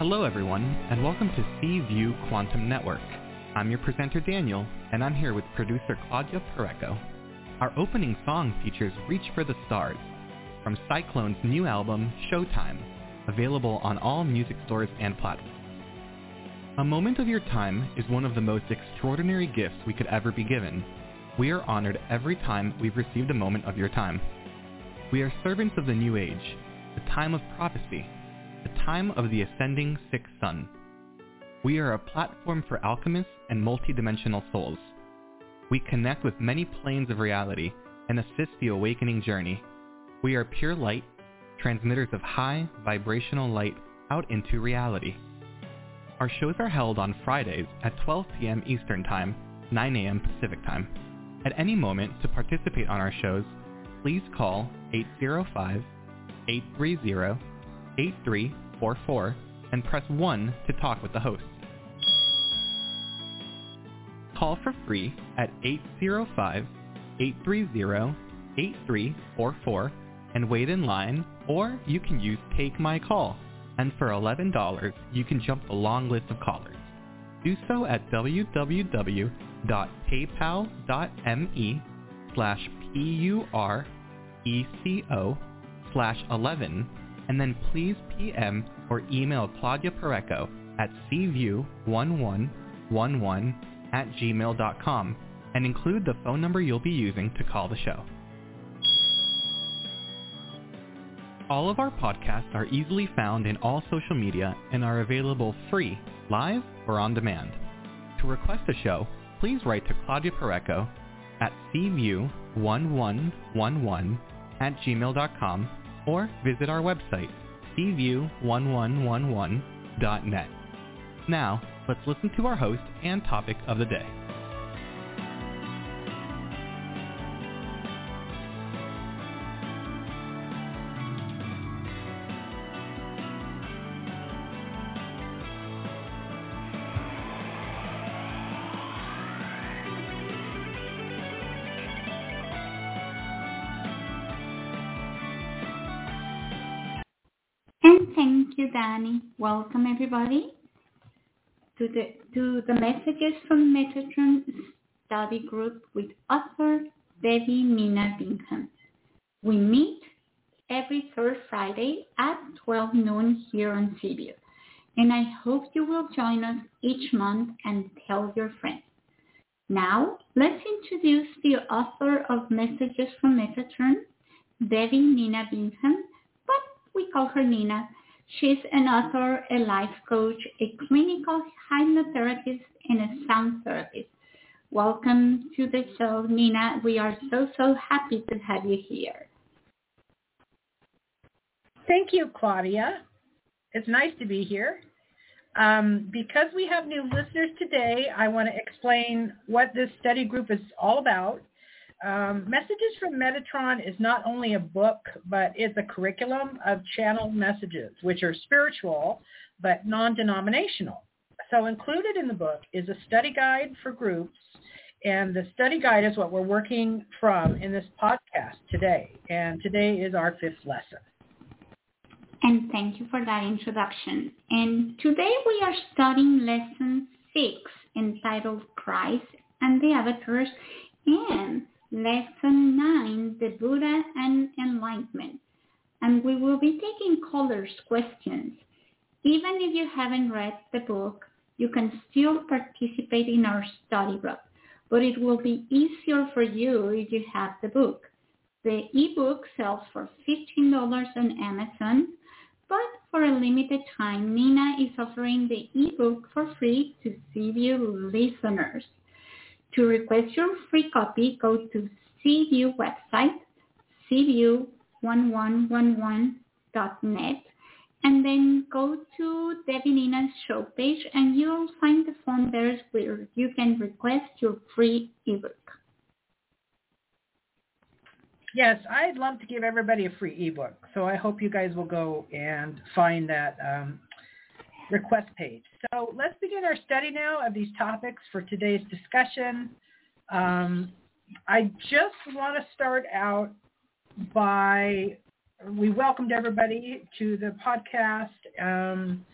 Hello, everyone, and welcome to C-View Quantum Network. I'm your presenter, Daniel, and I'm here with producer Claudia Pureco. Our opening song features Reach for the Stars from Cyclone's new album, Showtime, available on all music stores and platforms. A moment of your time is one of the most extraordinary gifts we could ever be given. We are honored every time we've received a moment of your time. We are servants of the new age, the time of prophecy, the time of the ascending sixth sun. We are a platform for alchemists and multidimensional souls. We connect with many planes of reality and assist the awakening journey. We are pure light, transmitters of high vibrational light out into reality. Our shows are held on Fridays at 12 p.m. Eastern Time, 9 a.m. Pacific Time. At any moment to participate on our shows, please call 805-830-8344 and press 1 to talk with the host. Call for free at 805-830-8344 and wait in line, or you can use Take My Call, and for $11 you can jump the long list of callers. Do so at www.paypal.me slash P-U-R-E-C-O slash 11 and then please PM or email Claudia Pureco at cview1111 at gmail.com and include the phone number you'll be using to call the show. All of our podcasts are easily found in all social media and are available free, live, or on demand. To request a show, please write to Claudia Pureco at cview1111 at gmail.com or visit our website, cview1111.net. Now, let's listen to our host and topic of the day. Welcome everybody to the to the messages from Metatron study group with author Devi Nina Bingham. We meet every third Friday at 12 noon here on C-View. And I hope you will join us each month and tell your friends. Now, let's introduce the author of Messages from Metatron, Devi Nina Bingham, but we call her Nina. She's an author, a life coach, a clinical hypnotherapist, and a sound therapist. Welcome to the show, Nina. We are so, so happy to have you here. Thank you, Claudia. It's nice to be here. Um, because we have new listeners today, I want to explain what this study group is all about. Um, Messages from Metatron is not only a book, but it's a curriculum of channeled messages, which are spiritual but non-denominational. So included in the book is a study guide for groups, and the study guide is what we're working from in this podcast today. And today is our fifth lesson. And thank you for that introduction. And today we are studying lesson six entitled Christ and the Avatars and lesson nine, the Buddha and Enlightenment. And we will be taking callers questions. Even if you haven't read the book, you can still participate in our study group, but it will be easier for you if you have the book. The ebook sells for $15 on Amazon, but for a limited time, Nina is offering the ebook for free to CView listeners. To request your free copy, go to CView website, cview1111.net, and then go to Devi Nina's show page, and you'll find the form there where you can request your free ebook. Yes, I'd love to give everybody a free ebook. So I hope you guys will go and find that um, request page. So let's begin our study now of these topics for today's discussion. Um, I just want to start out by we welcomed everybody to the podcast. Um,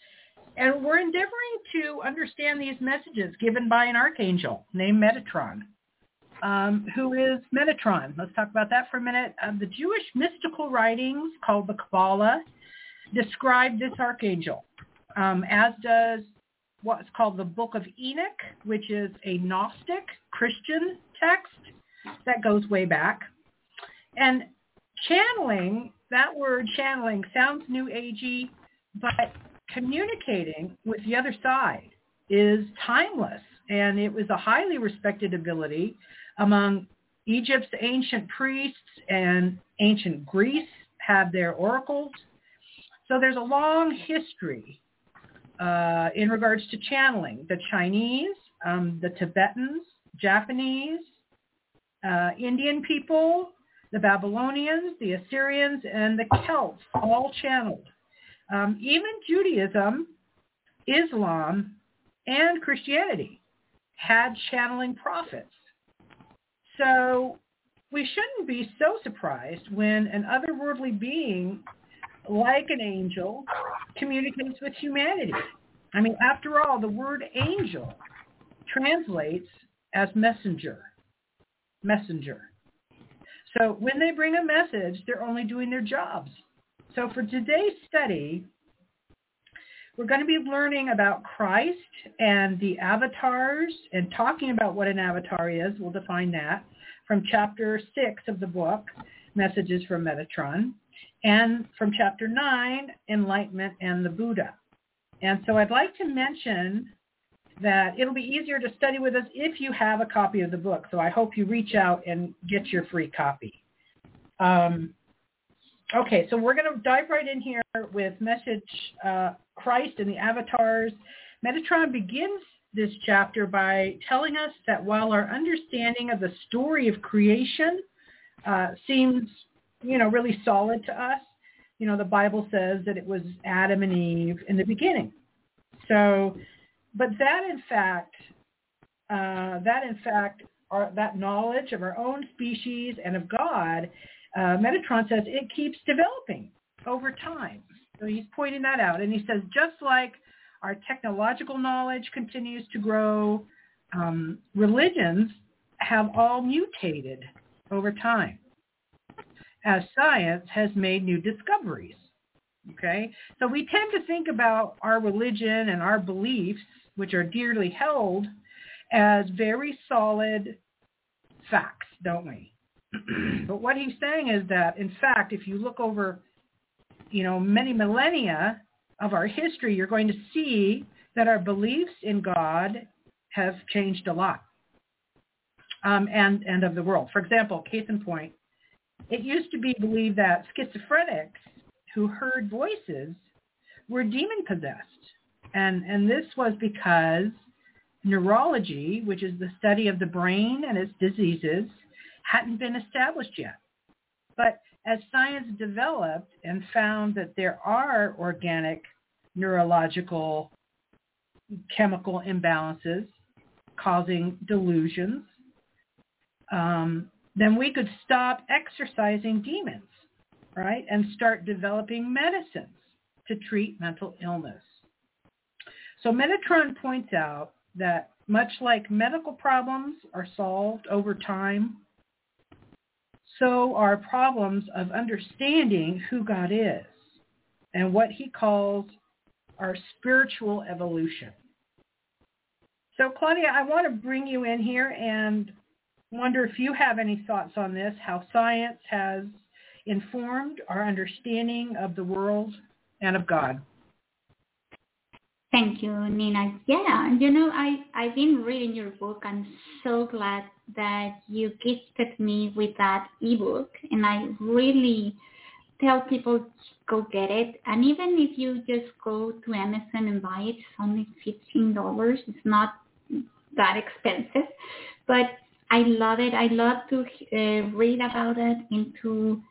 And we're endeavoring to understand these messages given by an archangel named Metatron. Um, who is Metatron? Let's talk about that for a minute. Uh, the Jewish mystical writings called the Kabbalah describe this archangel, um, as does what's called the Book of Enoch, which is a Gnostic Christian text that goes way back. And channeling, that word channeling sounds new agey, but communicating with the other side is timeless. And it was a highly respected ability among Egypt's ancient priests and ancient Greece had their oracles. So there's a long history uh, in regards to channeling. The Chinese, um, the Tibetans, Japanese, uh, Indian people, the Babylonians, the Assyrians, and the Celts all channeled. Um, even Judaism, Islam, and Christianity had channeling prophets. So we shouldn't be so surprised when an otherworldly being like an angel communicates with humanity. I mean, after all, the word angel translates as messenger. Messenger. So when they bring a message, they're only doing their jobs. So for today's study, we're going to be learning about Christ and the avatars and talking about what an avatar is. We'll define that from chapter 6 of the book, Messages from Metatron, and from chapter 9, Enlightenment and the Buddha. And so I'd like to mention that it'll be easier to study with us if you have a copy of the book. So I hope you reach out and get your free copy. Um, okay, so we're going to dive right in here with message uh, Christ and the avatars. Metatron begins this chapter by telling us that while our understanding of the story of creation uh, seems, you know, really solid to us, you know, the Bible says that it was Adam and Eve in the beginning. So but that in fact, uh, that in fact, our, that knowledge of our own species and of God, uh, Metatron says it keeps developing over time. So he's pointing that out. And he says, just like our technological knowledge continues to grow, um, religions have all mutated over time as science has made new discoveries. Okay? So we tend to think about our religion and our beliefs which are dearly held as very solid facts, don't we? but what he's saying is that, in fact, if you look over, you know, many millennia of our history, you're going to see that our beliefs in God have changed a lot, um, and and of the world. For example, case in point, it used to be believed that schizophrenics who heard voices were demon possessed. And, and this was because neurology, which is the study of the brain and its diseases, hadn't been established yet. But as science developed and found that there are organic neurological chemical imbalances causing delusions, um, then we could stop exorcising demons, right, and start developing medicines to treat mental illness. So Metatron points out that much like medical problems are solved over time, so are problems of understanding who God is and what he calls our spiritual evolution. So Claudia, I want to bring you in here and wonder if you have any thoughts on this, how science has informed our understanding of the world and of God. Thank you, Nina. Yeah, you know, I, I've been reading your book. I'm so glad that you gifted me with that ebook. And I really tell people go get it. And even if you just go to Amazon and buy it, it's only $15. It's not that expensive. But I love it. I love to uh, read about it and to,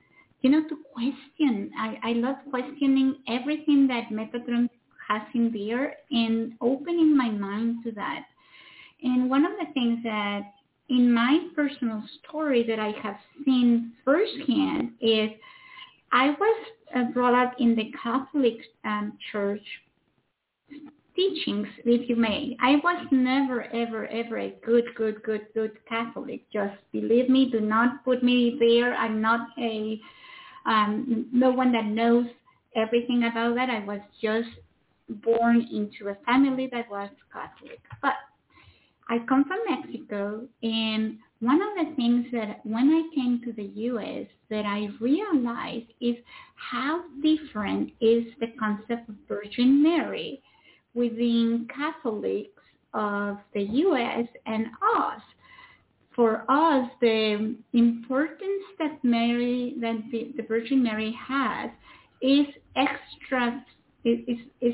you know, to question. I, I love questioning everything that Metatron has in there and opening my mind to that. And one of the things that in my personal story that I have seen firsthand is I was uh, brought up in the Catholic um, Church teachings, if you may. I was never, ever, ever a good, good, good, good Catholic. Just believe me, do not put me there. I'm not a, um, no one that knows everything about that. I was just born into a family that was Catholic. But I come from Mexico and one of the things that when I came to the U.S. that I realized is how different is the concept of Virgin Mary within Catholics of the U.S. and us. For us, the importance that Mary, that the, the Virgin Mary has, is extra is, is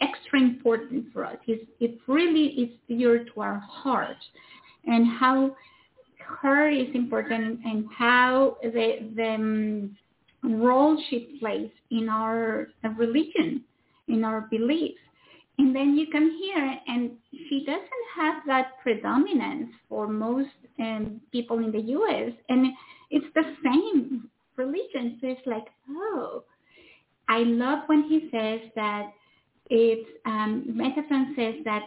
extra important for us. It's, it really is dear to our heart and how her is important and how the, the um, role she plays in our religion, in our beliefs. And then you come here and she doesn't have that predominance for most um, people in the U.S. And it's the same religion. So it's like, oh, I love when he says that it's, um, Metatron says that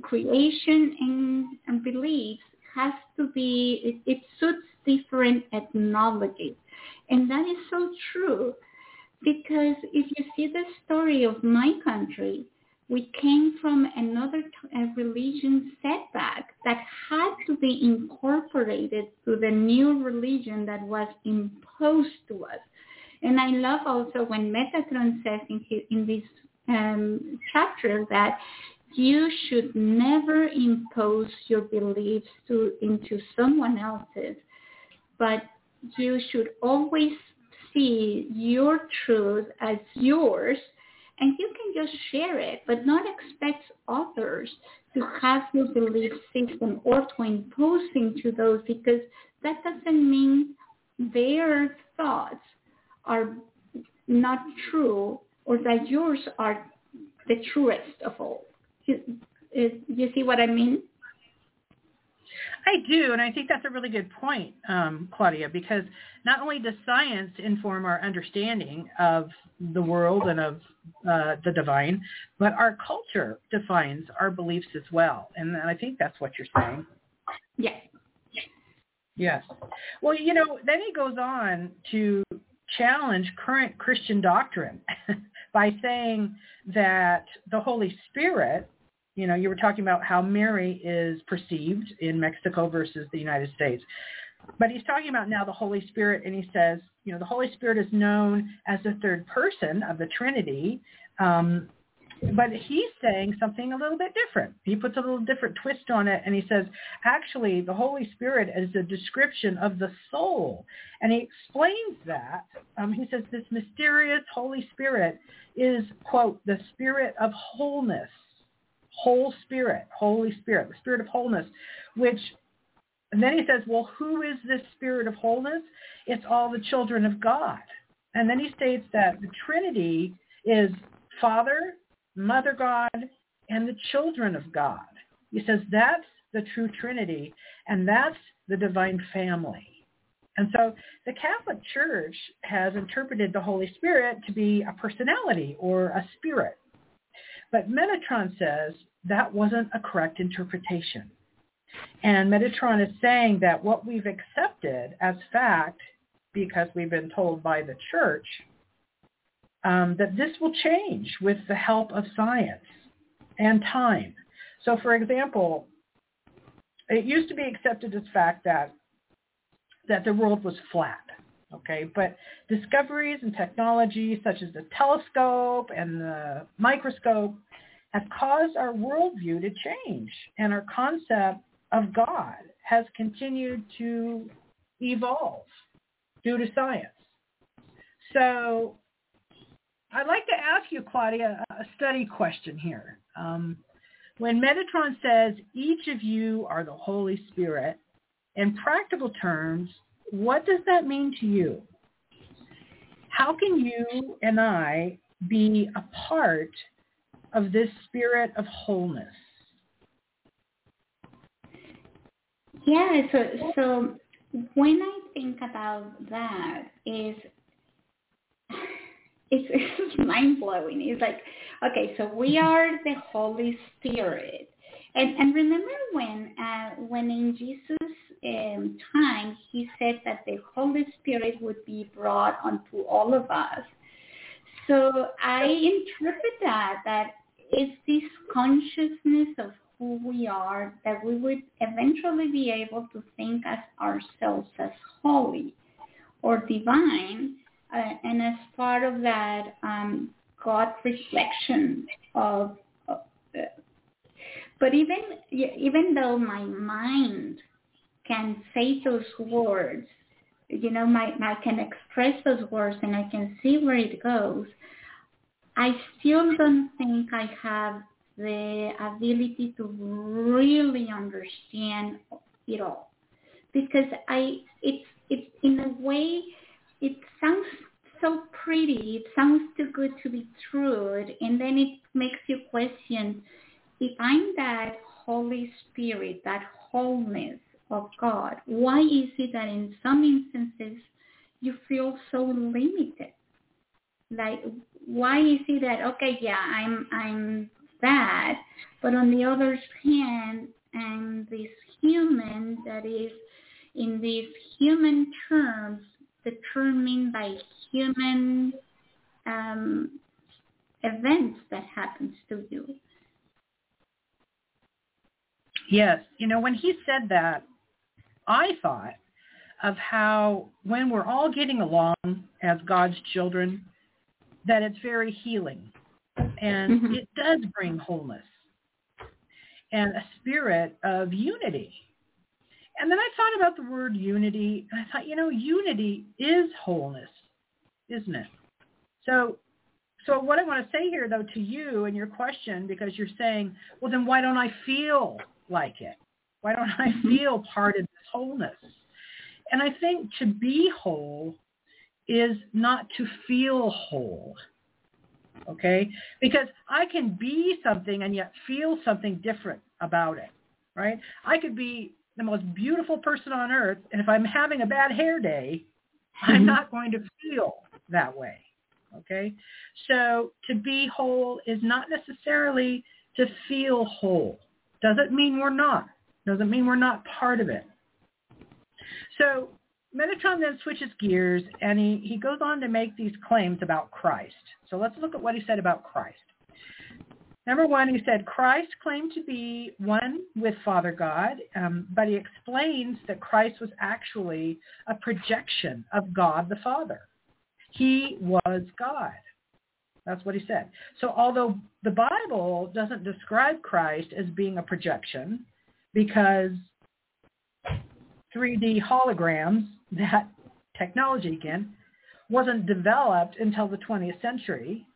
creation and, and beliefs has to be, it, it suits different ethnologies. And that is so true because if you see the story of my country, we came from another religion setback that had to be incorporated to the new religion that was imposed to us. And I love also when Metatron says in, his, in this um, chapter that you should never impose your beliefs to, into someone else's, but you should always see your truth as yours and you can just share it, but not expect others to have your belief system or to impose into those because that doesn't mean their thoughts are not true or that yours are the truest of all. You, you see what I mean? I do, and I think that's a really good point, um, Claudia, because not only does science inform our understanding of the world and of uh, the divine, but our culture defines our beliefs as well. And I think that's what you're saying. Yes. Yes. Well, you know, then he goes on to challenge current Christian doctrine by saying that the Holy Spirit, you know, you were talking about how Mary is perceived in Mexico versus the United States. But he's talking about now the Holy Spirit, and he says, you know, the Holy Spirit is known as the third person of the Trinity, um, but he's saying something a little bit different. He puts a little different twist on it and he says, actually, the Holy Spirit is a description of the soul. And he explains that. Um, he says this mysterious Holy Spirit is, quote, the spirit of wholeness, whole spirit, Holy Spirit, the spirit of wholeness, which, and then he says, well, who is this spirit of wholeness? It's all the children of God. And then he states that the Trinity is Father, Mother God, and the children of God. He says that's the true Trinity, and that's the divine family. And so the Catholic Church has interpreted the Holy Spirit to be a personality or a spirit. But Metatron says that wasn't a correct interpretation. And Metatron is saying that what we've accepted as fact, because we've been told by the church, um, that this will change with the help of science and time. So for example, it used to be accepted as fact that that the world was flat. Okay, but discoveries and technology such as the telescope and the microscope have caused our worldview to change and our concept of God has continued to evolve due to science. So I'd like to ask you, Claudia, a study question here. Um, when Metatron says each of you are the Holy Spirit, in practical terms, what does that mean to you? How can you and I be a part of this spirit of wholeness? Yeah, so so when I think about that is it's, it's mind blowing. It's like Okay, so we are the Holy Spirit. And, and remember when uh, when in Jesus' um, time he said that the Holy Spirit would be brought unto all of us. So I interpret that that it's this consciousness of who we are that we would eventually be able to think as ourselves as holy or divine, uh, and as part of that um, God reflection of. of uh, but even even though my mind can say those words, you know, my I can express those words and I can see where it goes. I still don't think I have the ability to really understand it all because I it's it's in a way it sounds so pretty it sounds too good to be true and then it makes you question if I'm that Holy Spirit that wholeness of God. Why is it that in some instances you feel so limited? Like why is it that okay yeah i'm i'm that but on the other hand i'm this human that is in these human terms determined by human um, events that happens to you? Yes. You know when he said that i thought of how when we're all getting along as god's children that it's very healing and mm-hmm. it does bring wholeness and a spirit of unity. And then I thought about the word unity and I thought, you know, unity is wholeness, isn't it? So so what I want to say here though to you and your question because you're saying, well then why don't I feel like it? Why don't I mm-hmm. feel part of this wholeness? And I think to be whole is not to feel whole. Okay? Because I can be something and yet feel something different about it. Right? I could be the most beautiful person on earth and if I'm having a bad hair day, I'm mm-hmm. not going to feel that way. Okay? So to be whole is not necessarily to feel whole. Doesn't mean we're not. Doesn't mean we're not part of it. So Metatron then switches gears and he, he goes on to make these claims about Christ. So let's look at what he said about Christ. Number one, he said Christ claimed to be one with Father God, um, but he explains that Christ was actually a projection of God the Father. He was God. That's what he said. So although the Bible doesn't describe Christ as being a projection, because 3D holograms that technology again wasn't developed until the 20th century.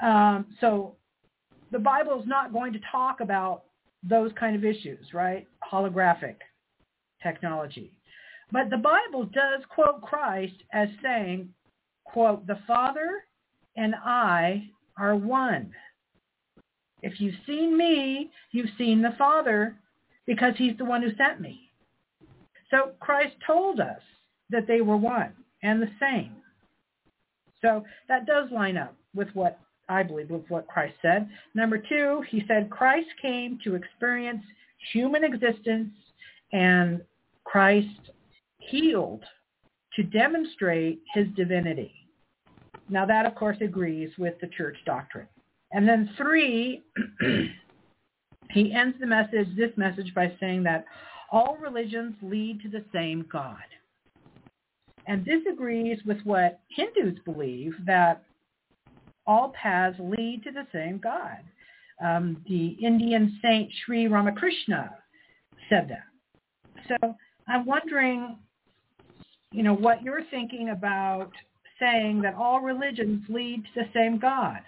Um, so the Bible is not going to talk about those kind of issues, right? Holographic technology. But the Bible does quote Christ as saying, quote, the Father and I are one. If you've seen me, you've seen the Father because he's the one who sent me. So Christ told us that they were one and the same. So that does line up with what I believe with what Christ said. Number two, he said Christ came to experience human existence and Christ healed to demonstrate his divinity. Now that, of course, agrees with the church doctrine. And then three, he ends the message, this message by saying that all religions lead to the same God. And this agrees with what Hindus believe that all paths lead to the same God. Um, the Indian saint Sri Ramakrishna said that. So I'm wondering, you know, what you're thinking about saying that all religions lead to the same God.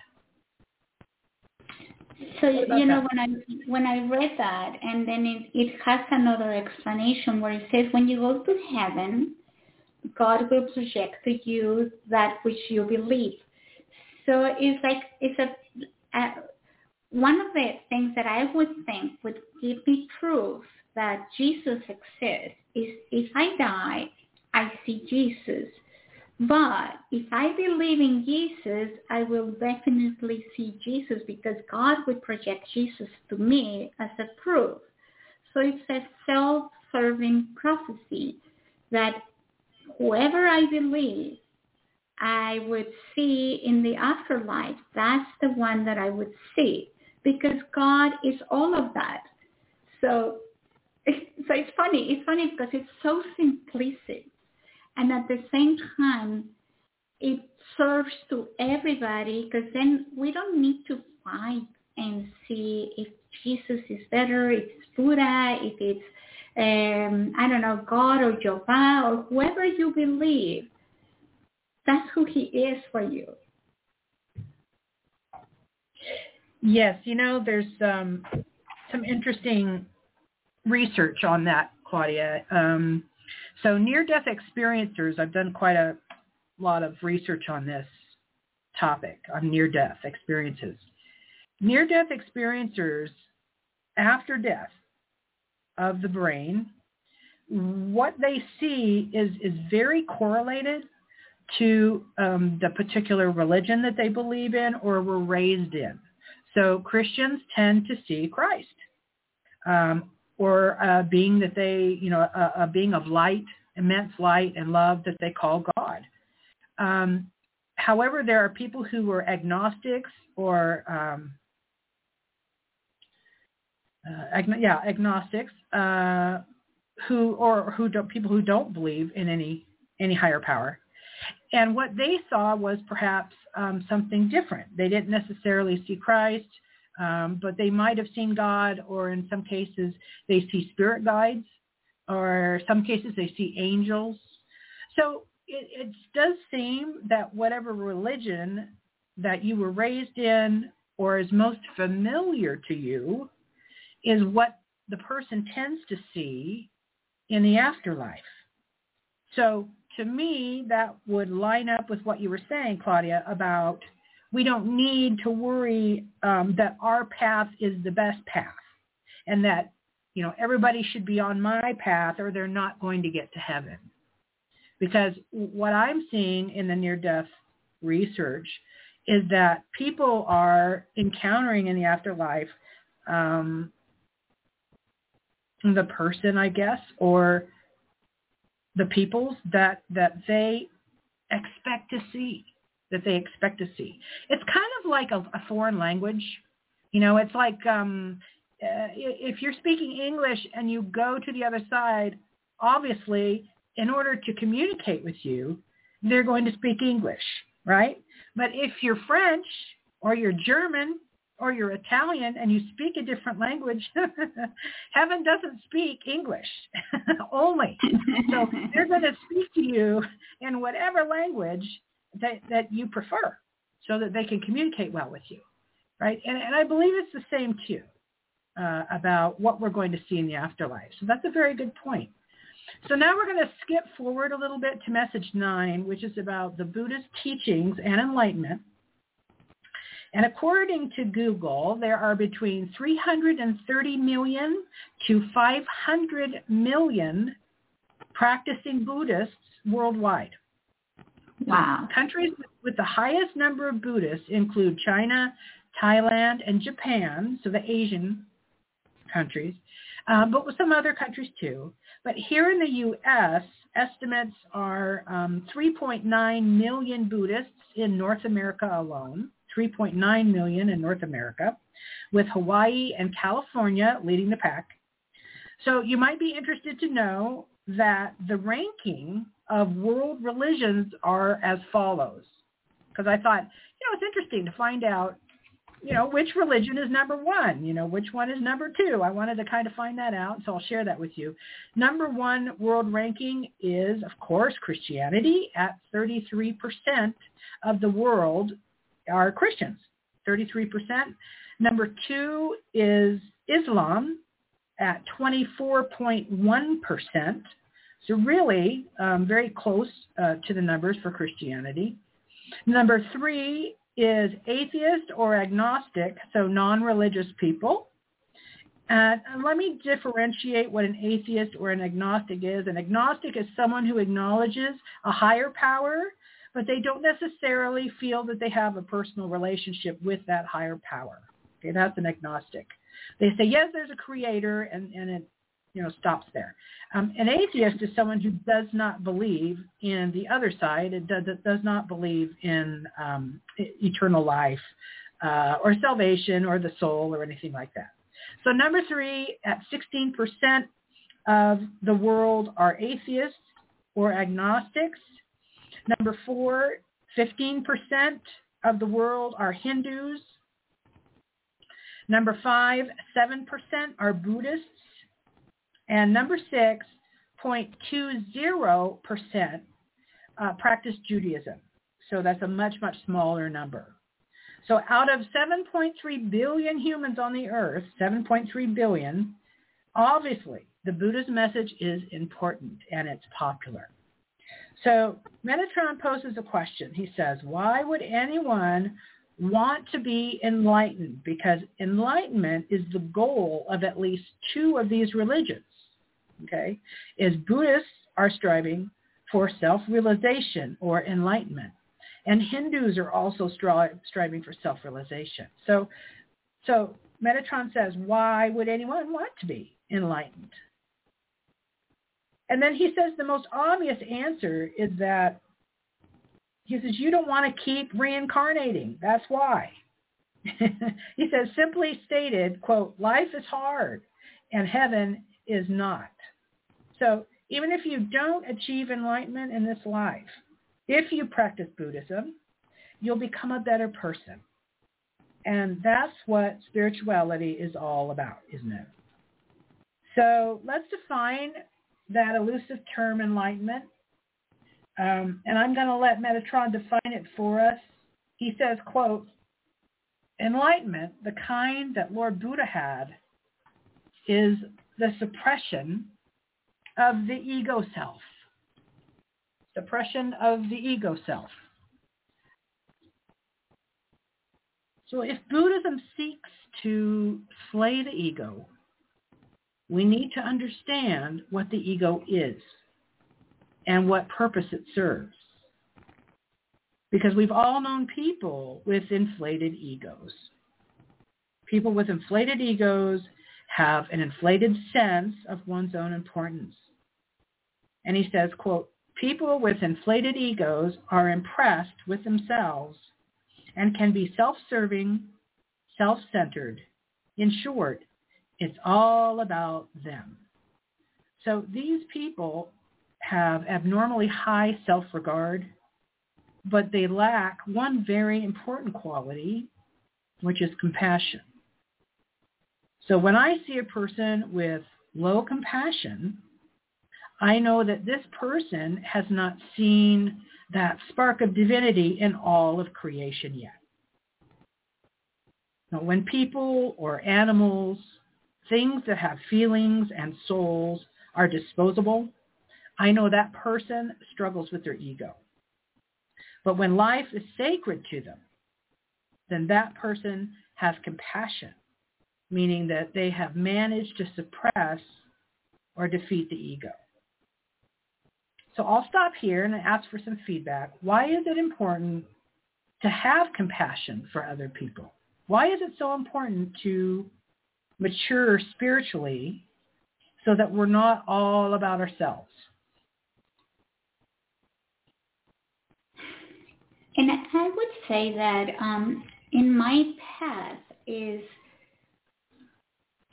So you know when I when I read that and then it, it has another explanation where it says when you go to heaven, God will project to you that which you believe. So it's like it's a, a one of the things that I would think would give me proof that Jesus exists is if I die, I see Jesus. But if I believe in Jesus, I will definitely see Jesus because God would project Jesus to me as a proof. So it's a self-serving prophecy that whoever I believe I would see in the afterlife, that's the one that I would see because God is all of that. So, so it's funny. It's funny because it's so simplistic, and at the same time, it serves to everybody because then we don't need to fight and see if Jesus is better, if it's Buddha, if it's um, I don't know God or Jehovah or whoever you believe. That's who He is for you. Yes, you know, there's um, some interesting research on that, Claudia. Um, so near-death experiencers, I've done quite a lot of research on this topic, on near-death experiences. Near-death experiencers after death of the brain, what they see is, is very correlated to um, the particular religion that they believe in or were raised in. So Christians tend to see Christ um, or a being that they, you know, a, a, being of light, immense light and love that they call God. Um, however, there are people who are agnostics or um, uh, yeah, agnostics uh, who or who don't, people who don't believe in any any higher power. And what they saw was perhaps um, something different. They didn't necessarily see Christ, um, but they might have seen God, or in some cases they see spirit guides, or some cases they see angels. So it, it does seem that whatever religion that you were raised in or is most familiar to you is what the person tends to see in the afterlife. So to me, that would line up with what you were saying, Claudia, about we don't need to worry um, that our path is the best path and that, you know, everybody should be on my path or they're not going to get to heaven. Because what I'm seeing in the near-death research is that people are encountering in the afterlife um, the person, I guess, or the peoples that that they expect to see that they expect to see. It's kind of like a, a foreign language. You know it's like um uh, if you're speaking english and you go to the other side obviously in order to communicate with you they're going to speak english right? But if you're french or you're german or you're Italian and you speak a different language, heaven doesn't speak English only. So they're going to speak to you in whatever language that, that you prefer so that they can communicate well with you. Right? And, and I believe it's the same too uh, about what we're going to see in the afterlife. So that's a very good point. So now we're going to skip forward a little bit to message nine, which is about the Buddhist teachings and enlightenment. And according to Google, there are between 330 million to 500 million practicing Buddhists worldwide. Wow. Countries with the highest number of Buddhists include China, Thailand, and Japan, so the Asian countries, uh, but with some other countries too. But here in the U.S., estimates are um, 3.9 million Buddhists in North America alone. 3.9 million in North America, with Hawaii and California leading the pack. So you might be interested to know that the ranking of world religions are as follows. Because I thought, you know, it's interesting to find out, you know, which religion is number one, you know, which one is number two. I wanted to kind of find that out, so I'll share that with you. Number one world ranking is, of course, Christianity at 33% of the world are Christians, 33%. Number two is Islam at 24.1%. So really um, very close uh, to the numbers for Christianity. Number three is atheist or agnostic, so non-religious people. And let me differentiate what an atheist or an agnostic is. An agnostic is someone who acknowledges a higher power but they don't necessarily feel that they have a personal relationship with that higher power. Okay, that's an agnostic. They say, yes, there's a creator, and, and it you know, stops there. Um, an atheist is someone who does not believe in the other side. It does, does not believe in um, eternal life uh, or salvation or the soul or anything like that. So number three, at 16% of the world are atheists or agnostics. Number four, 15% of the world are Hindus. Number five, 7% are Buddhists. And number six, 0.20% uh, practice Judaism. So that's a much, much smaller number. So out of 7.3 billion humans on the earth, 7.3 billion, obviously the Buddha's message is important and it's popular. So Metatron poses a question. He says, why would anyone want to be enlightened? Because enlightenment is the goal of at least two of these religions. Okay? Is Buddhists are striving for self-realization or enlightenment. And Hindus are also stri- striving for self-realization. So, so Metatron says, why would anyone want to be enlightened? And then he says the most obvious answer is that he says, you don't want to keep reincarnating. That's why. he says, simply stated, quote, life is hard and heaven is not. So even if you don't achieve enlightenment in this life, if you practice Buddhism, you'll become a better person. And that's what spirituality is all about, isn't it? So let's define that elusive term enlightenment. Um, and I'm going to let Metatron define it for us. He says, quote, enlightenment, the kind that Lord Buddha had, is the suppression of the ego self. Suppression of the ego self. So if Buddhism seeks to slay the ego, we need to understand what the ego is and what purpose it serves. Because we've all known people with inflated egos. People with inflated egos have an inflated sense of one's own importance. And he says, quote, people with inflated egos are impressed with themselves and can be self-serving, self-centered. In short, it's all about them. So these people have abnormally high self-regard, but they lack one very important quality, which is compassion. So when I see a person with low compassion, I know that this person has not seen that spark of divinity in all of creation yet. Now, when people or animals things that have feelings and souls are disposable, I know that person struggles with their ego. But when life is sacred to them, then that person has compassion, meaning that they have managed to suppress or defeat the ego. So I'll stop here and ask for some feedback. Why is it important to have compassion for other people? Why is it so important to mature spiritually so that we're not all about ourselves. And I would say that um, in my path is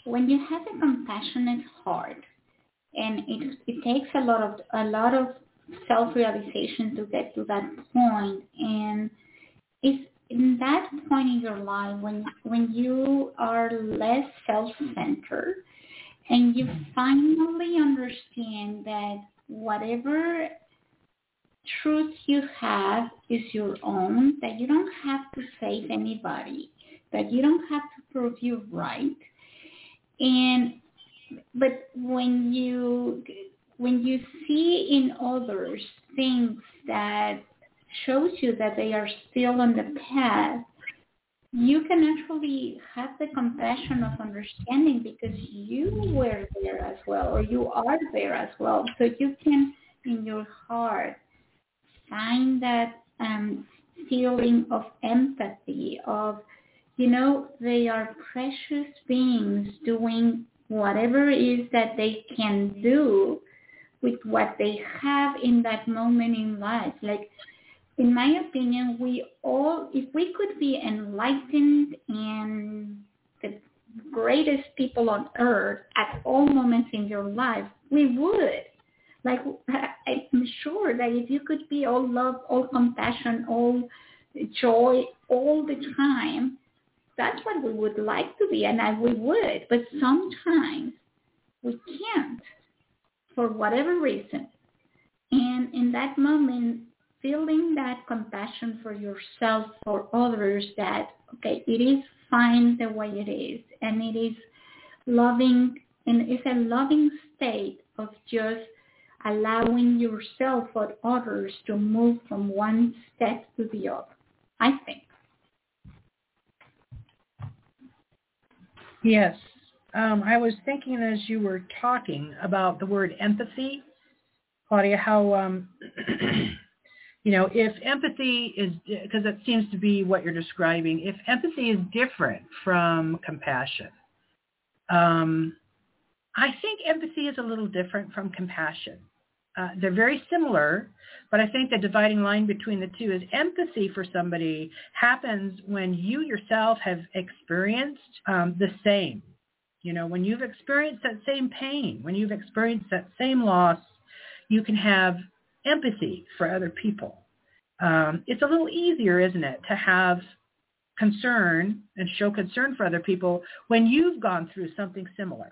when you have a compassionate heart, and it, it takes a lot of a lot of self-realization to get to that point, and it's in that point in your life when when you are less self-centered and you finally understand that whatever truth you have is your own, that you don't have to save anybody, that you don't have to prove you're right. And but when you when you see in others things that shows you that they are still on the path, you can actually have the compassion of understanding because you were there as well or you are there as well. So you can, in your heart, find that um, feeling of empathy, of, you know, they are precious beings doing whatever is that they can do with what they have in that moment in life. Like, in my opinion, we all, if we could be enlightened and the greatest people on earth at all moments in your life, we would. Like, I'm sure that if you could be all love, all compassion, all joy all the time, that's what we would like to be, and we would. But sometimes we can't for whatever reason. And in that moment, feeling that compassion for yourself, for others, that, okay, it is fine the way it is, and it is loving, and it's a loving state of just allowing yourself or others to move from one step to the other, I think. Yes. Um, I was thinking as you were talking about the word empathy, Claudia, how, um, you know, if empathy is, because it seems to be what you're describing, if empathy is different from compassion, um, I think empathy is a little different from compassion. Uh, they're very similar, but I think the dividing line between the two is empathy for somebody happens when you yourself have experienced um, the same. You know, when you've experienced that same pain, when you've experienced that same loss, you can have empathy for other people. Um, it's a little easier, isn't it, to have concern and show concern for other people when you've gone through something similar.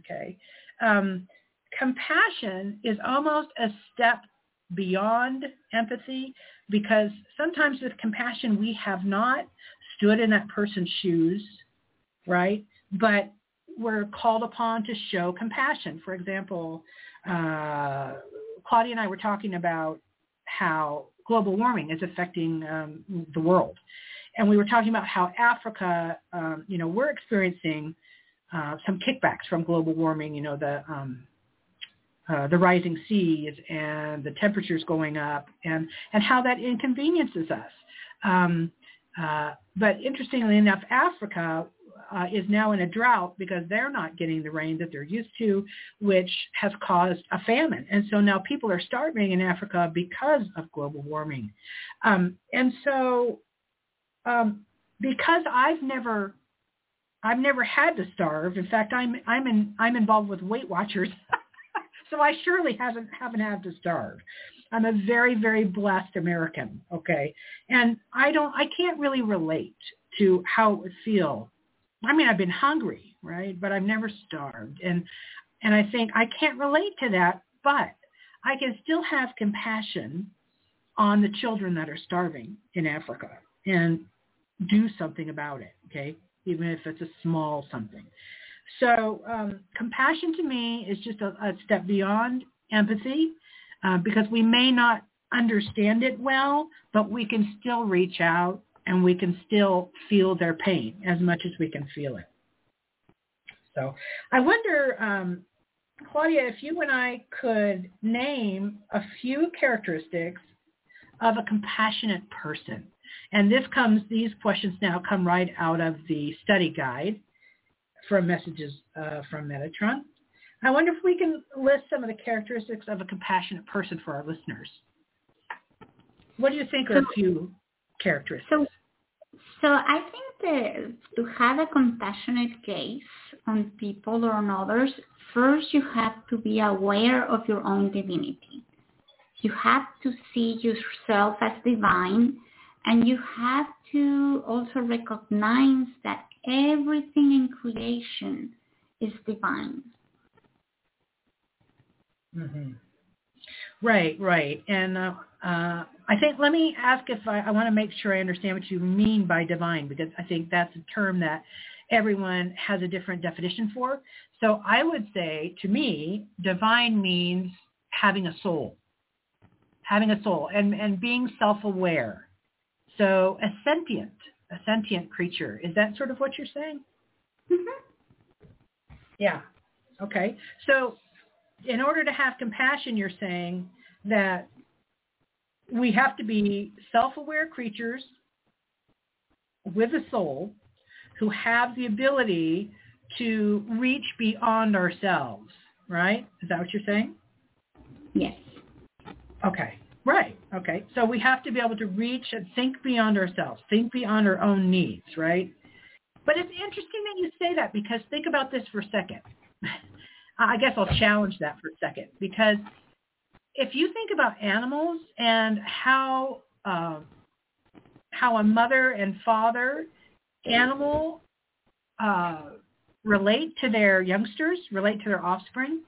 Okay. Um, compassion is almost a step beyond empathy because sometimes with compassion we have not stood in that person's shoes, right? But we're called upon to show compassion. For example, uh, Claudia and I were talking about how global warming is affecting um, the world. And we were talking about how Africa, um, you know, we're experiencing uh, some kickbacks from global warming, you know, the um, uh, the rising seas and the temperatures going up and, and how that inconveniences us. Um, uh, but interestingly enough, Africa uh, is now in a drought because they're not getting the rain that they're used to, which has caused a famine. And so now people are starving in Africa because of global warming. Um, and so um, because I've never I've never had to starve. In fact, I'm I'm in I'm involved with Weight Watchers So I surely haven't haven't had to starve. I'm a very very blessed American, okay? And I don't I can't really relate to how it would feel. I mean, I've been hungry, right? But I've never starved. And and I think I can't relate to that, but I can still have compassion on the children that are starving in Africa and do something about it, okay? Even if it's a small something. So um, compassion to me is just a, a step beyond empathy uh, because we may not understand it well, but we can still reach out and we can still feel their pain as much as we can feel it. So I wonder, um, Claudia, if you and I could name a few characteristics of a compassionate person. And this comes, these questions now come right out of the study guide from messages uh, from Metatron. I wonder if we can list some of the characteristics of a compassionate person for our listeners. What do you think are so, a few characteristics? So, so I think that to have a compassionate gaze on people or on others, first you have to be aware of your own divinity. You have to see yourself as divine and you have to also recognize that everything in creation is divine. Mm-hmm. Right, right. And uh, uh, I think, let me ask if I, I want to make sure I understand what you mean by divine, because I think that's a term that everyone has a different definition for. So I would say, to me, divine means having a soul, having a soul and, and being self-aware. So a sentient, a sentient creature. Is that sort of what you're saying? Mm-hmm. Yeah. Okay. So in order to have compassion, you're saying that we have to be self-aware creatures with a soul who have the ability to reach beyond ourselves, right? Is that what you're saying? Yes. Okay. Right. Okay. So we have to be able to reach and think beyond ourselves, think beyond our own needs, right? But it's interesting that you say that because think about this for a second. I guess I'll challenge that for a second because if you think about animals and how uh, how a mother and father animal uh, relate to their youngsters, relate to their offspring,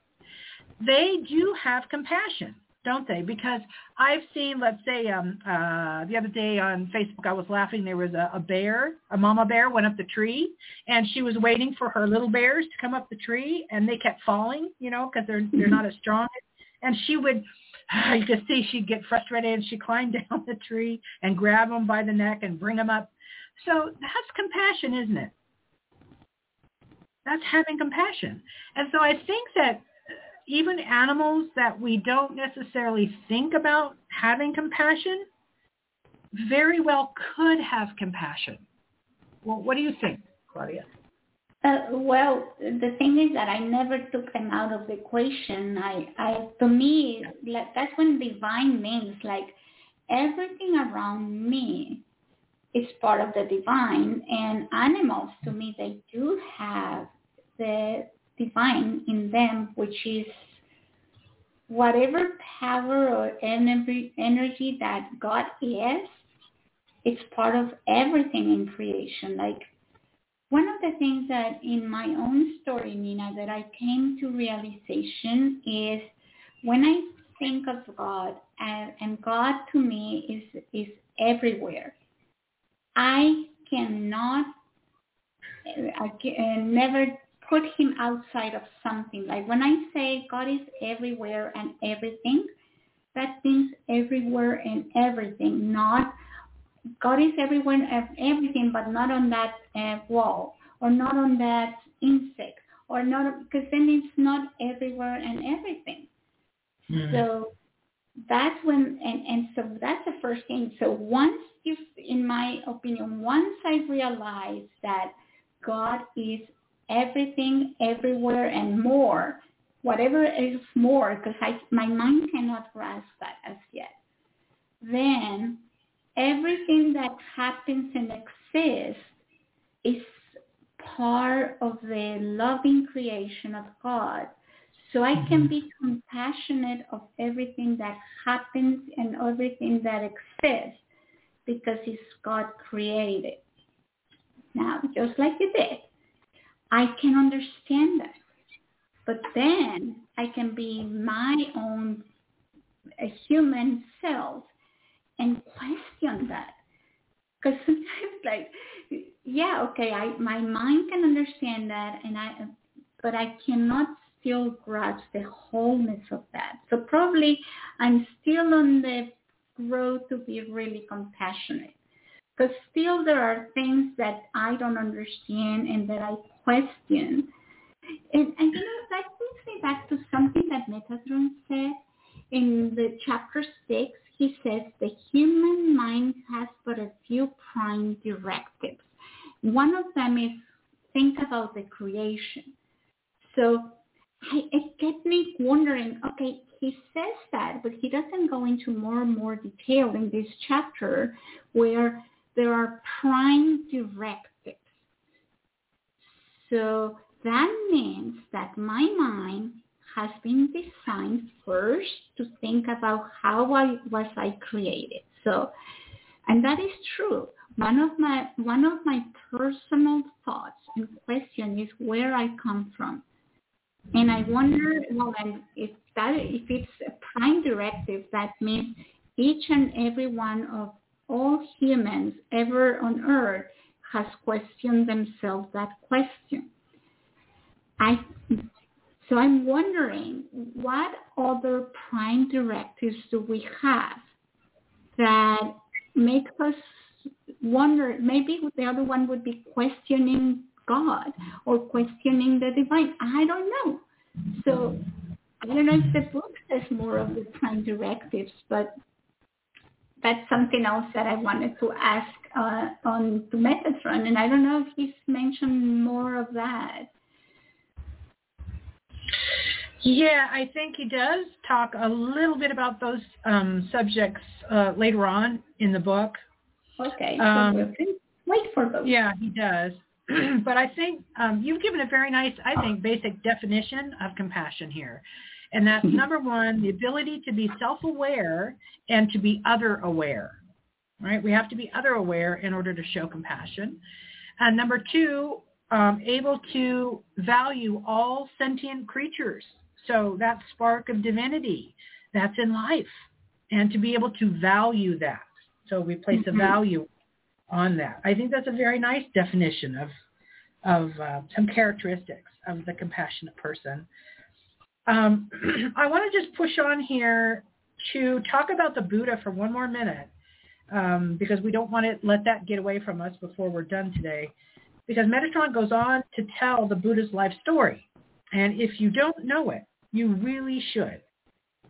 they do have compassion don't they? Because I've seen, let's say, um, uh, the other day on Facebook, I was laughing. There was a, a bear, a mama bear, went up the tree, and she was waiting for her little bears to come up the tree, and they kept falling, you know, because they're they're not as strong. And she would, you could see she'd get frustrated, and she climbed down the tree and grab them by the neck and bring them up. So that's compassion, isn't it? That's having compassion. And so I think that even animals that we don't necessarily think about having compassion very well could have compassion. Well, what do you think, Claudia? Uh, well, the thing is that I never took them out of the equation. I, I, to me, like, that's when divine means like everything around me is part of the divine, and animals, to me, they do have the divine in them, which is whatever power or energy, that God is, it's part of everything in creation. Like one of the things that in my own story, Nina, that I came to realization is when I think of God, and, and God to me is is everywhere. I cannot, I can, never put him outside of something. Like when I say God is everywhere and everything, that means everywhere and everything, not God is everywhere and everything, but not on that uh, wall or not on that insect or not, because then it's not everywhere and everything. Mm-hmm. So that's when, and, and so that's the first thing. So once you, in my opinion, once I realized that God is everything, everywhere, and more. Whatever is more, because my mind cannot grasp that as yet. Then everything that happens and exists is part of the loving creation of God. So I can mm-hmm. be compassionate of everything that happens and everything that exists because it's God created. Now, just like you did, I can understand that. But then I can be my own a human self and question that. Because sometimes like, yeah, okay, I my mind can understand that and I but I cannot still grasp the wholeness of that. So probably I'm still on the road to be really compassionate. Because still there are things that I don't understand and that I question. And, and you know, that brings me back to something that Metatron said in the chapter 6. He says the human mind has but a few prime directives. One of them is think about the creation. So I, it gets me wondering, okay, he says that, but he doesn't go into more and more detail in this chapter where there are prime directives. So that means that my mind has been designed first to think about how I was I created. So, and that is true. One of my one of my personal thoughts and question is where I come from, and I wonder, well, if that if it's a prime directive, that means each and every one of all humans ever on earth has questioned themselves that question. I, so I'm wondering what other prime directives do we have that make us wonder, maybe the other one would be questioning God or questioning the divine. I don't know. So I don't know if the book says more of the prime directives, but that's something else that I wanted to ask uh, on Metatron, and I don't know if he's mentioned more of that. Yeah, I think he does talk a little bit about those um, subjects uh, later on in the book. Okay, Um, so we can wait for those. Yeah, he does. but I think um, you've given a very nice, I think, basic definition of compassion here. And that's Mhm. number one, the ability to be self-aware and to be other-aware. Right? We have to be other-aware in order to show compassion. And number two, um, able to value all sentient creatures. So that spark of divinity that's in life and to be able to value that. So we place Mhm. a value on that. I think that's a very nice definition of of uh, some characteristics of the compassionate person. Um, I want to just push on here to talk about the Buddha for one more minute um, because we don't want to let that get away from us before we're done today. Because Metatron goes on to tell the Buddha's life story, and if you don't know it, you really should,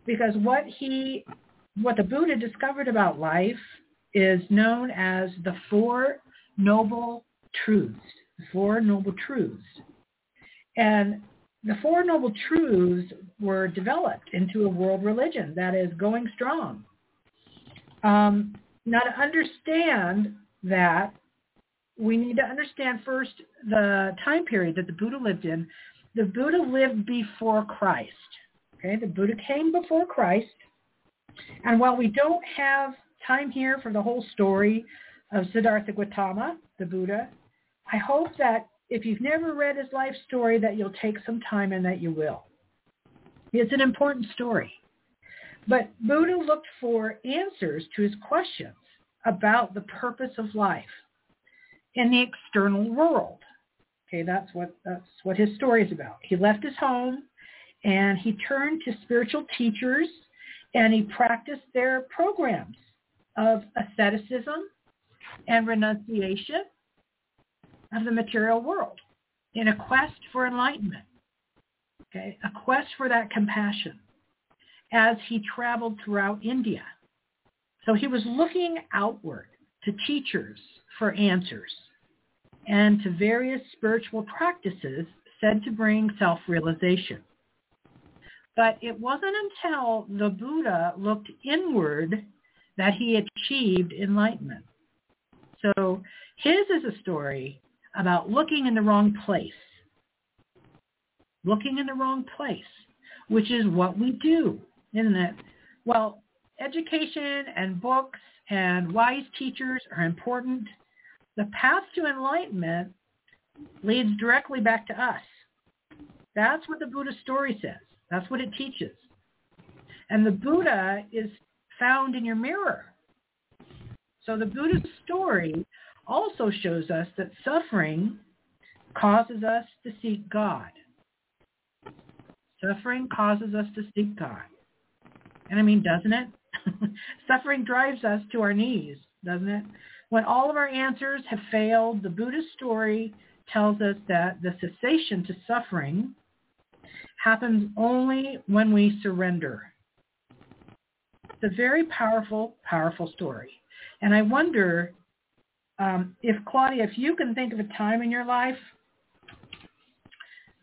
because what he, what the Buddha discovered about life is known as the Four Noble Truths. The Four Noble Truths. And the Four Noble Truths were developed into a world religion that is going strong. Um, now to understand that, we need to understand first the time period that the Buddha lived in. The Buddha lived before Christ. Okay, the Buddha came before Christ. And while we don't have time here for the whole story of Siddhartha Gautama, the Buddha, I hope that if you've never read his life story that you'll take some time and that you will. It's an important story. But Buddha looked for answers to his questions about the purpose of life in the external world. Okay, that's what that's what his story is about. He left his home and he turned to spiritual teachers and he practiced their programs of asceticism and renunciation of the material world in a quest for enlightenment. Okay, a quest for that compassion as he traveled throughout India. So he was looking outward to teachers for answers and to various spiritual practices said to bring self-realization. But it wasn't until the Buddha looked inward that he achieved enlightenment. So his is a story about looking in the wrong place. Looking in the wrong place, which is what we do, isn't it? Well, education and books and wise teachers are important. The path to enlightenment leads directly back to us. That's what the Buddha story says. That's what it teaches. And the Buddha is found in your mirror. So the Buddha's story also shows us that suffering causes us to seek God. Suffering causes us to seek God. And I mean, doesn't it? suffering drives us to our knees, doesn't it? When all of our answers have failed, the Buddha's story tells us that the cessation to suffering happens only when we surrender. It's a very powerful, powerful story. And I wonder um, if, Claudia, if you can think of a time in your life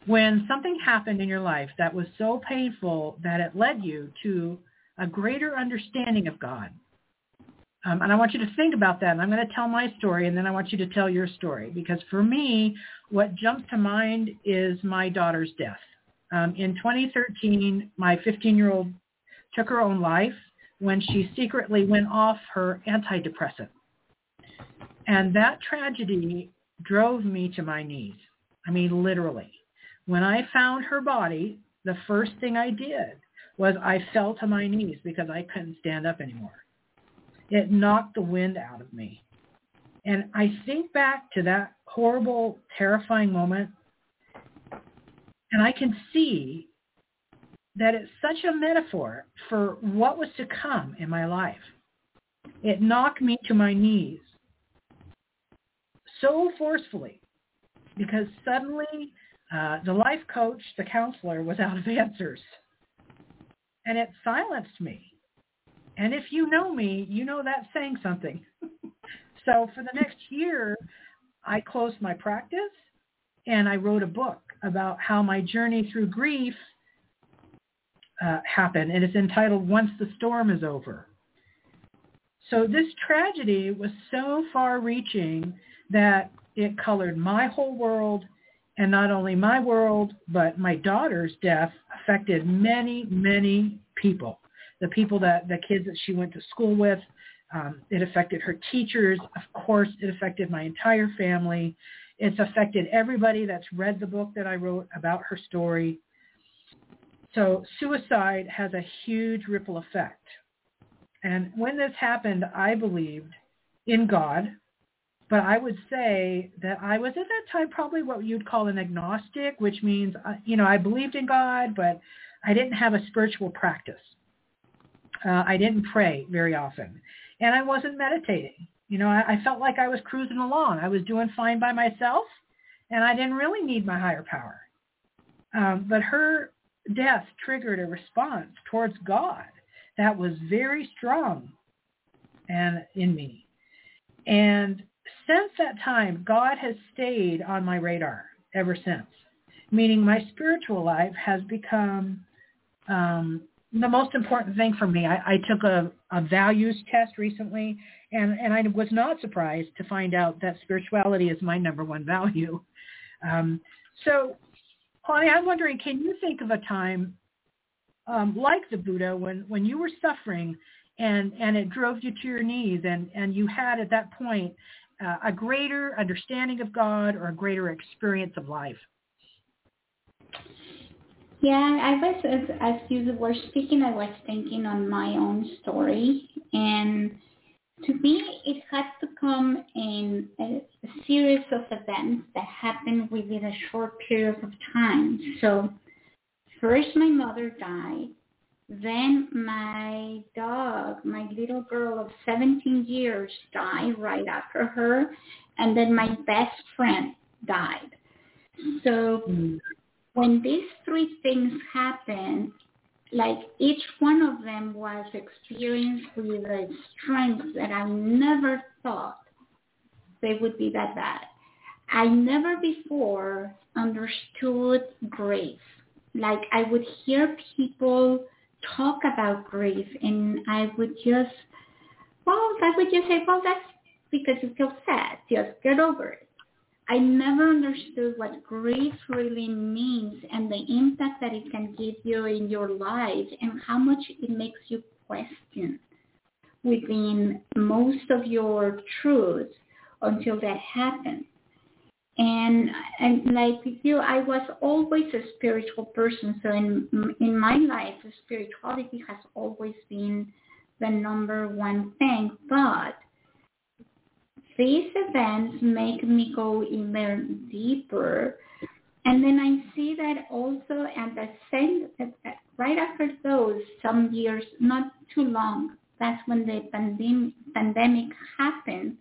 when something happened in your life that was so painful that it led you to a greater understanding of God. Um, and I want you to think about that. And I'm going to tell my story, and then I want you to tell your story. Because for me, what jumps to mind is my daughter's death. Um, in 2013, my 15-year-old took her own life when she secretly went off her antidepressant. And that tragedy drove me to my knees. I mean, literally. When I found her body, the first thing I did was I fell to my knees because I couldn't stand up anymore. It knocked the wind out of me. And I think back to that horrible, terrifying moment, and I can see that it's such a metaphor for what was to come in my life. It knocked me to my knees so forcefully because suddenly uh, the life coach, the counselor, was out of answers. And it silenced me. And if you know me, you know that's saying something. so for the next year, I closed my practice and I wrote a book about how my journey through grief uh, happened. And it's entitled Once the Storm is Over. So this tragedy was so far reaching that it colored my whole world and not only my world, but my daughter's death affected many, many people. The people that, the kids that she went to school with, um, it affected her teachers. Of course, it affected my entire family. It's affected everybody that's read the book that I wrote about her story. So suicide has a huge ripple effect. And when this happened, I believed in God, but I would say that I was at that time probably what you'd call an agnostic, which means, uh, you know, I believed in God, but I didn't have a spiritual practice. Uh, I didn't pray very often, and I wasn't meditating. You know, I, I felt like I was cruising along. I was doing fine by myself, and I didn't really need my higher power. Um, but her death triggered a response towards God that was very strong and in me. And since that time, God has stayed on my radar ever since, meaning my spiritual life has become um, the most important thing for me. I, I took a, a values test recently, and, and I was not surprised to find out that spirituality is my number one value. Um, so, Connie, I'm wondering, can you think of a time um, like the Buddha when, when you were suffering and, and it drove you to your knees and, and you had at that point uh, a greater understanding of God or a greater experience of life? Yeah, I was as, as you were speaking, I was thinking on my own story, and to me, it had to come in a, a series of events that happened within a short period of time. So, first my mother died, then my dog, my little girl of 17 years died right after her. And then my best friend died. So mm. when these three things happened, like each one of them was experienced with a strength that I never thought they would be that bad. I never before understood grief. Like I would hear people talk about grief and I would just, well, I would just say, well, that's because you feel sad. Just get over it. I never understood what grief really means and the impact that it can give you in your life and how much it makes you question within most of your truths until that happens and and like you i was always a spiritual person. So in in my life spirituality has always been the number one thing. But these events make me go even deeper. And then i see that also at the same right after those some years not too long that's when the pandemic pandemic happened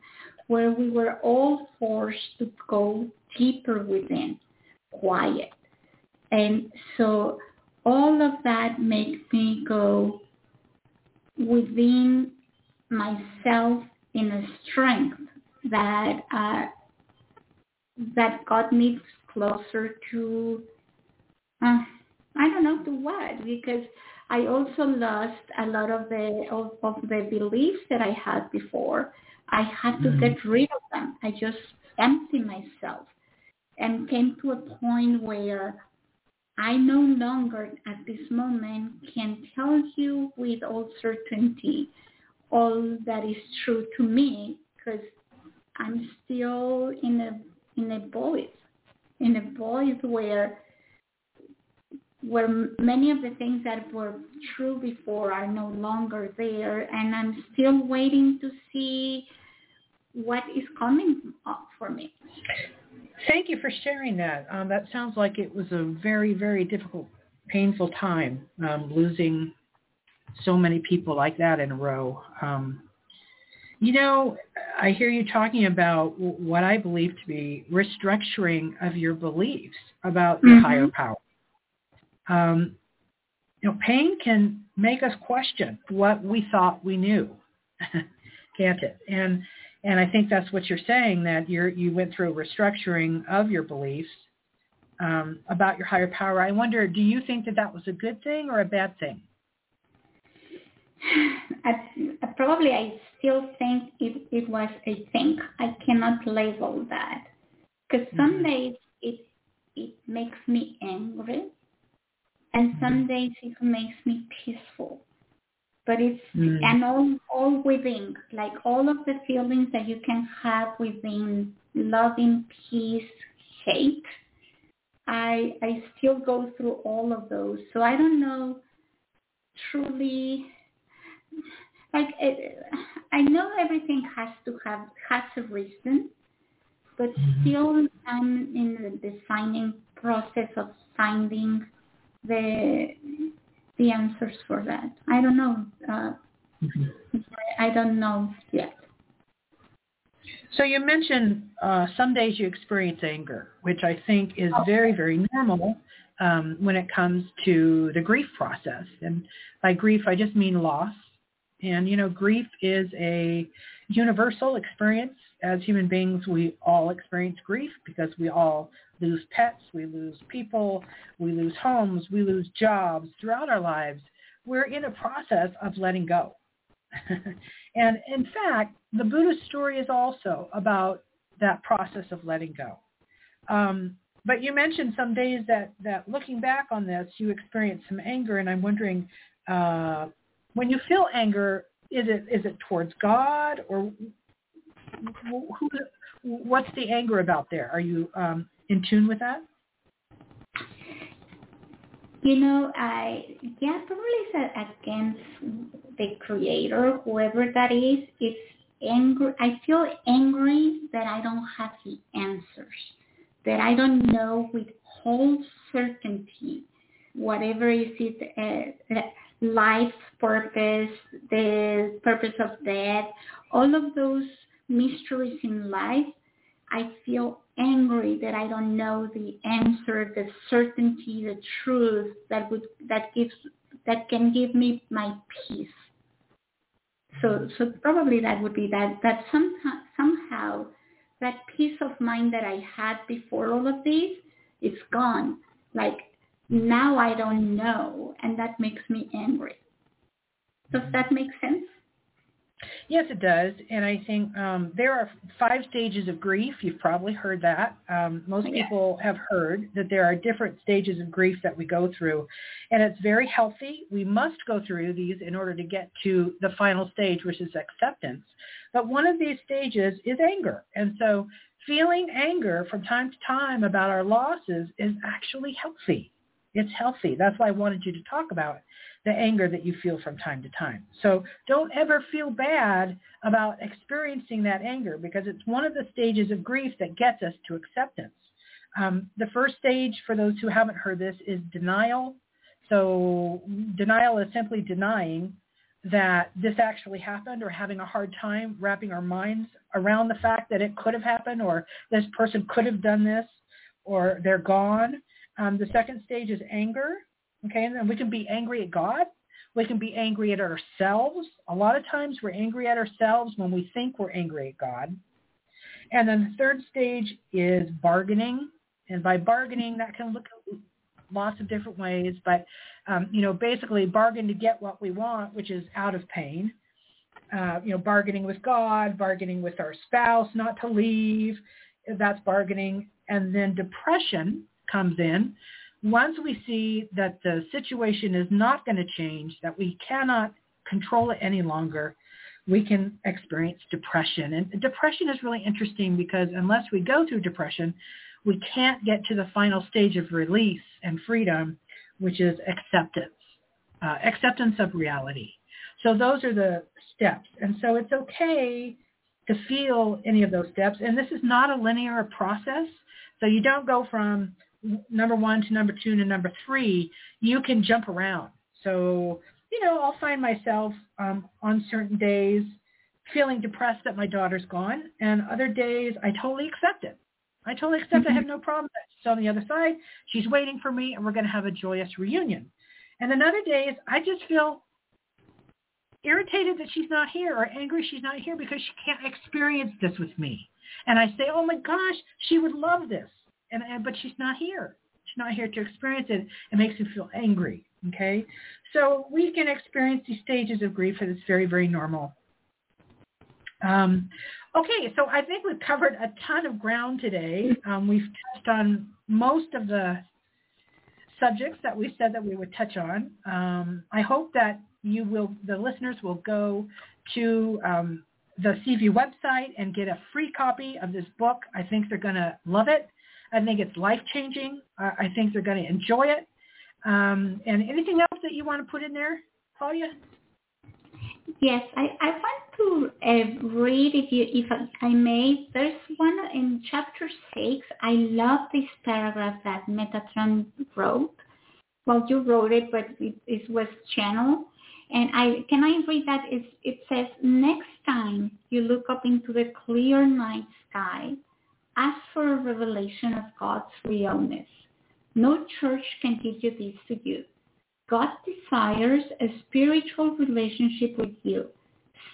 where we were all forced to go deeper within, quiet. And so all of that makes me go within myself in a strength that uh, that got me closer to uh, I don't know to what because I also lost a lot of the of, of the beliefs that I had before I had to mm-hmm. get rid of them. I just emptied myself and came to a point where I no longer at this moment can tell you with all certainty all that is true to me because I'm still in a in a void, in a void where where many of the things that were true before are no longer there, and I'm still waiting to see what is coming up for me. Thank you for sharing that. Um, that sounds like it was a very, very difficult, painful time um, losing so many people like that in a row. Um, you know, I hear you talking about what I believe to be restructuring of your beliefs about mm-hmm. your higher power. Um, you know, pain can make us question what we thought we knew, can't it? And and I think that's what you're saying that you you went through a restructuring of your beliefs um, about your higher power. I wonder, do you think that that was a good thing or a bad thing? I, probably I still think it, it was a thing. I cannot label that because some mm-hmm. days it it makes me angry, and mm-hmm. some days it makes me peaceful. But it's mm. and all all within, like all of the feelings that you can have within loving, peace, hate. I I still go through all of those. So I don't know truly like it, I know everything has to have has a reason, but mm-hmm. still I'm in the defining process of finding the the answers for that. I don't know. Uh, mm-hmm. I don't know yet. So you mentioned uh, some days you experience anger, which I think is oh. very, very normal um, when it comes to the grief process. And by grief, I just mean loss. And, you know, grief is a universal experience. As human beings, we all experience grief because we all lose pets, we lose people, we lose homes, we lose jobs throughout our lives. We're in a process of letting go. and in fact, the Buddhist story is also about that process of letting go. Um, but you mentioned some days that, that looking back on this, you experienced some anger, and I'm wondering, uh, when you feel anger, is it is it towards God or who, what's the anger about there? Are you um, in tune with that? You know, I yeah, probably it's against the creator, whoever that is. It's angry. I feel angry that I don't have the answers, that I don't know with whole certainty whatever is it uh, life purpose, the purpose of death, all of those mysteries in life, I feel angry that I don't know the answer, the certainty, the truth that would that gives that can give me my peace. So so probably that would be that that somehow somehow that peace of mind that I had before all of this is gone. Like now I don't know, and that makes me angry. Does that make sense? Yes, it does. And I think um, there are five stages of grief. You've probably heard that. Um, most yes. people have heard that there are different stages of grief that we go through. And it's very healthy. We must go through these in order to get to the final stage, which is acceptance. But one of these stages is anger. And so feeling anger from time to time about our losses is actually healthy. It's healthy. That's why I wanted you to talk about the anger that you feel from time to time. So don't ever feel bad about experiencing that anger because it's one of the stages of grief that gets us to acceptance. Um, the first stage, for those who haven't heard this, is denial. So denial is simply denying that this actually happened or having a hard time wrapping our minds around the fact that it could have happened or this person could have done this or they're gone. Um, the second stage is anger. Okay, and then we can be angry at God. We can be angry at ourselves. A lot of times we're angry at ourselves when we think we're angry at God. And then the third stage is bargaining. And by bargaining, that can look lots of different ways. But, um, you know, basically bargain to get what we want, which is out of pain. Uh, you know, bargaining with God, bargaining with our spouse not to leave. That's bargaining. And then depression comes in, once we see that the situation is not going to change, that we cannot control it any longer, we can experience depression. And depression is really interesting because unless we go through depression, we can't get to the final stage of release and freedom, which is acceptance, uh, acceptance of reality. So those are the steps. And so it's okay to feel any of those steps. And this is not a linear process. So you don't go from number one to number two to number three, you can jump around. So, you know, I'll find myself um, on certain days feeling depressed that my daughter's gone, and other days I totally accept it. I totally accept. Mm-hmm. I have no problem. She's on the other side. She's waiting for me, and we're going to have a joyous reunion. And then other days, I just feel irritated that she's not here or angry she's not here because she can't experience this with me. And I say, oh my gosh, she would love this. And, and but she's not here. She's not here to experience it. It makes me feel angry. Okay. So we can experience these stages of grief and it's very, very normal. Um, okay, so I think we've covered a ton of ground today. Um, we've touched on most of the subjects that we said that we would touch on. Um, I hope that you will, the listeners will go to um, the CV website and get a free copy of this book. I think they're going to love it. I think it's life-changing. I think they're going to enjoy it. Um, and anything else that you want to put in there, Claudia? Yes, I, I want to uh, read, if you, if I may. There's one in chapter six. I love this paragraph that Metatron wrote. Well, you wrote it, but it, it was channeled. And I can I read that? It's, it says, next time you look up into the clear night sky, ask for a revelation of God's realness. No church can give you this to you. God desires a spiritual relationship with you.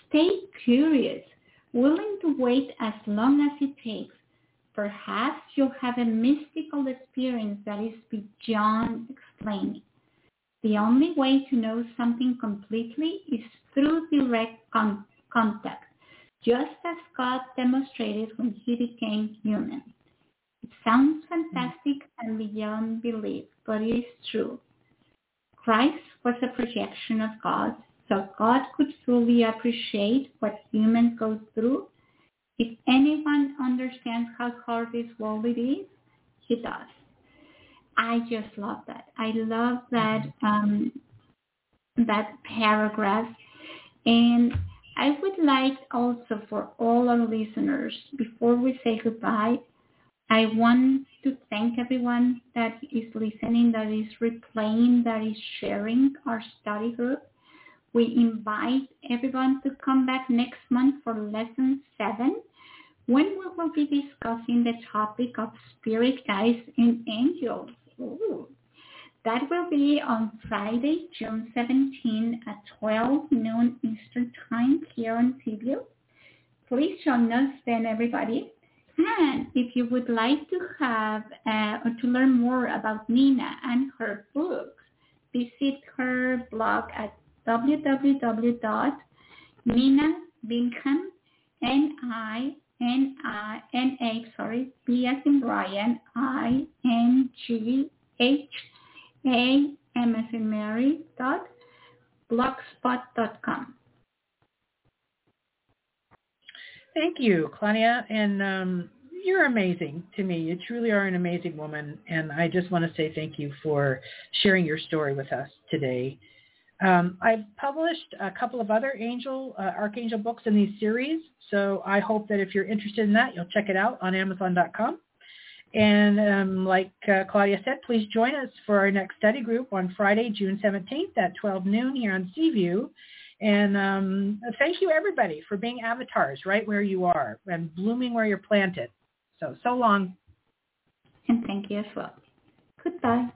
Stay curious, willing to wait as long as it takes. Perhaps you'll have a mystical experience that is beyond explaining. The only way to know something completely is through direct con- contact, just as God demonstrated when he became human. It sounds fantastic and beyond belief, but it is true. Christ was a projection of God, so God could fully appreciate what humans go through. If anyone understands how hard this world it is, he does. I just love that. I love that um, that paragraph, and I would like also for all our listeners, before we say goodbye, I want to thank everyone that is listening, that is replaying, that is sharing our study group. We invite everyone to come back next month for lesson seven when we will be discussing the topic of spirit guides and angels. Ooh. That will be on Friday, June 17 at 12 noon Eastern Time here on C-View. Please join us then, everybody. And if you would like to have uh, or to learn more about Nina and her books, visit her blog at www.ninabingham, N-I-N-I-N-A, sorry, B as in Brian, I-N-G-H-A-M as in Mary, dot blogspot.com. Thank you, Claudia. And um, you're amazing to me. You truly are an amazing woman. And I just want to say thank you for sharing your story with us today. Um, I've published a couple of other angel, uh, archangel books in these series. So I hope that if you're interested in that, you'll check it out on Amazon.com. And um, like uh, Claudia said, please join us for our next study group on Friday, June 17th at 12 noon here on C-View. And um, thank you, everybody, for being avatars right where you are and blooming where you're planted. So, so long. And thank you as well. Goodbye.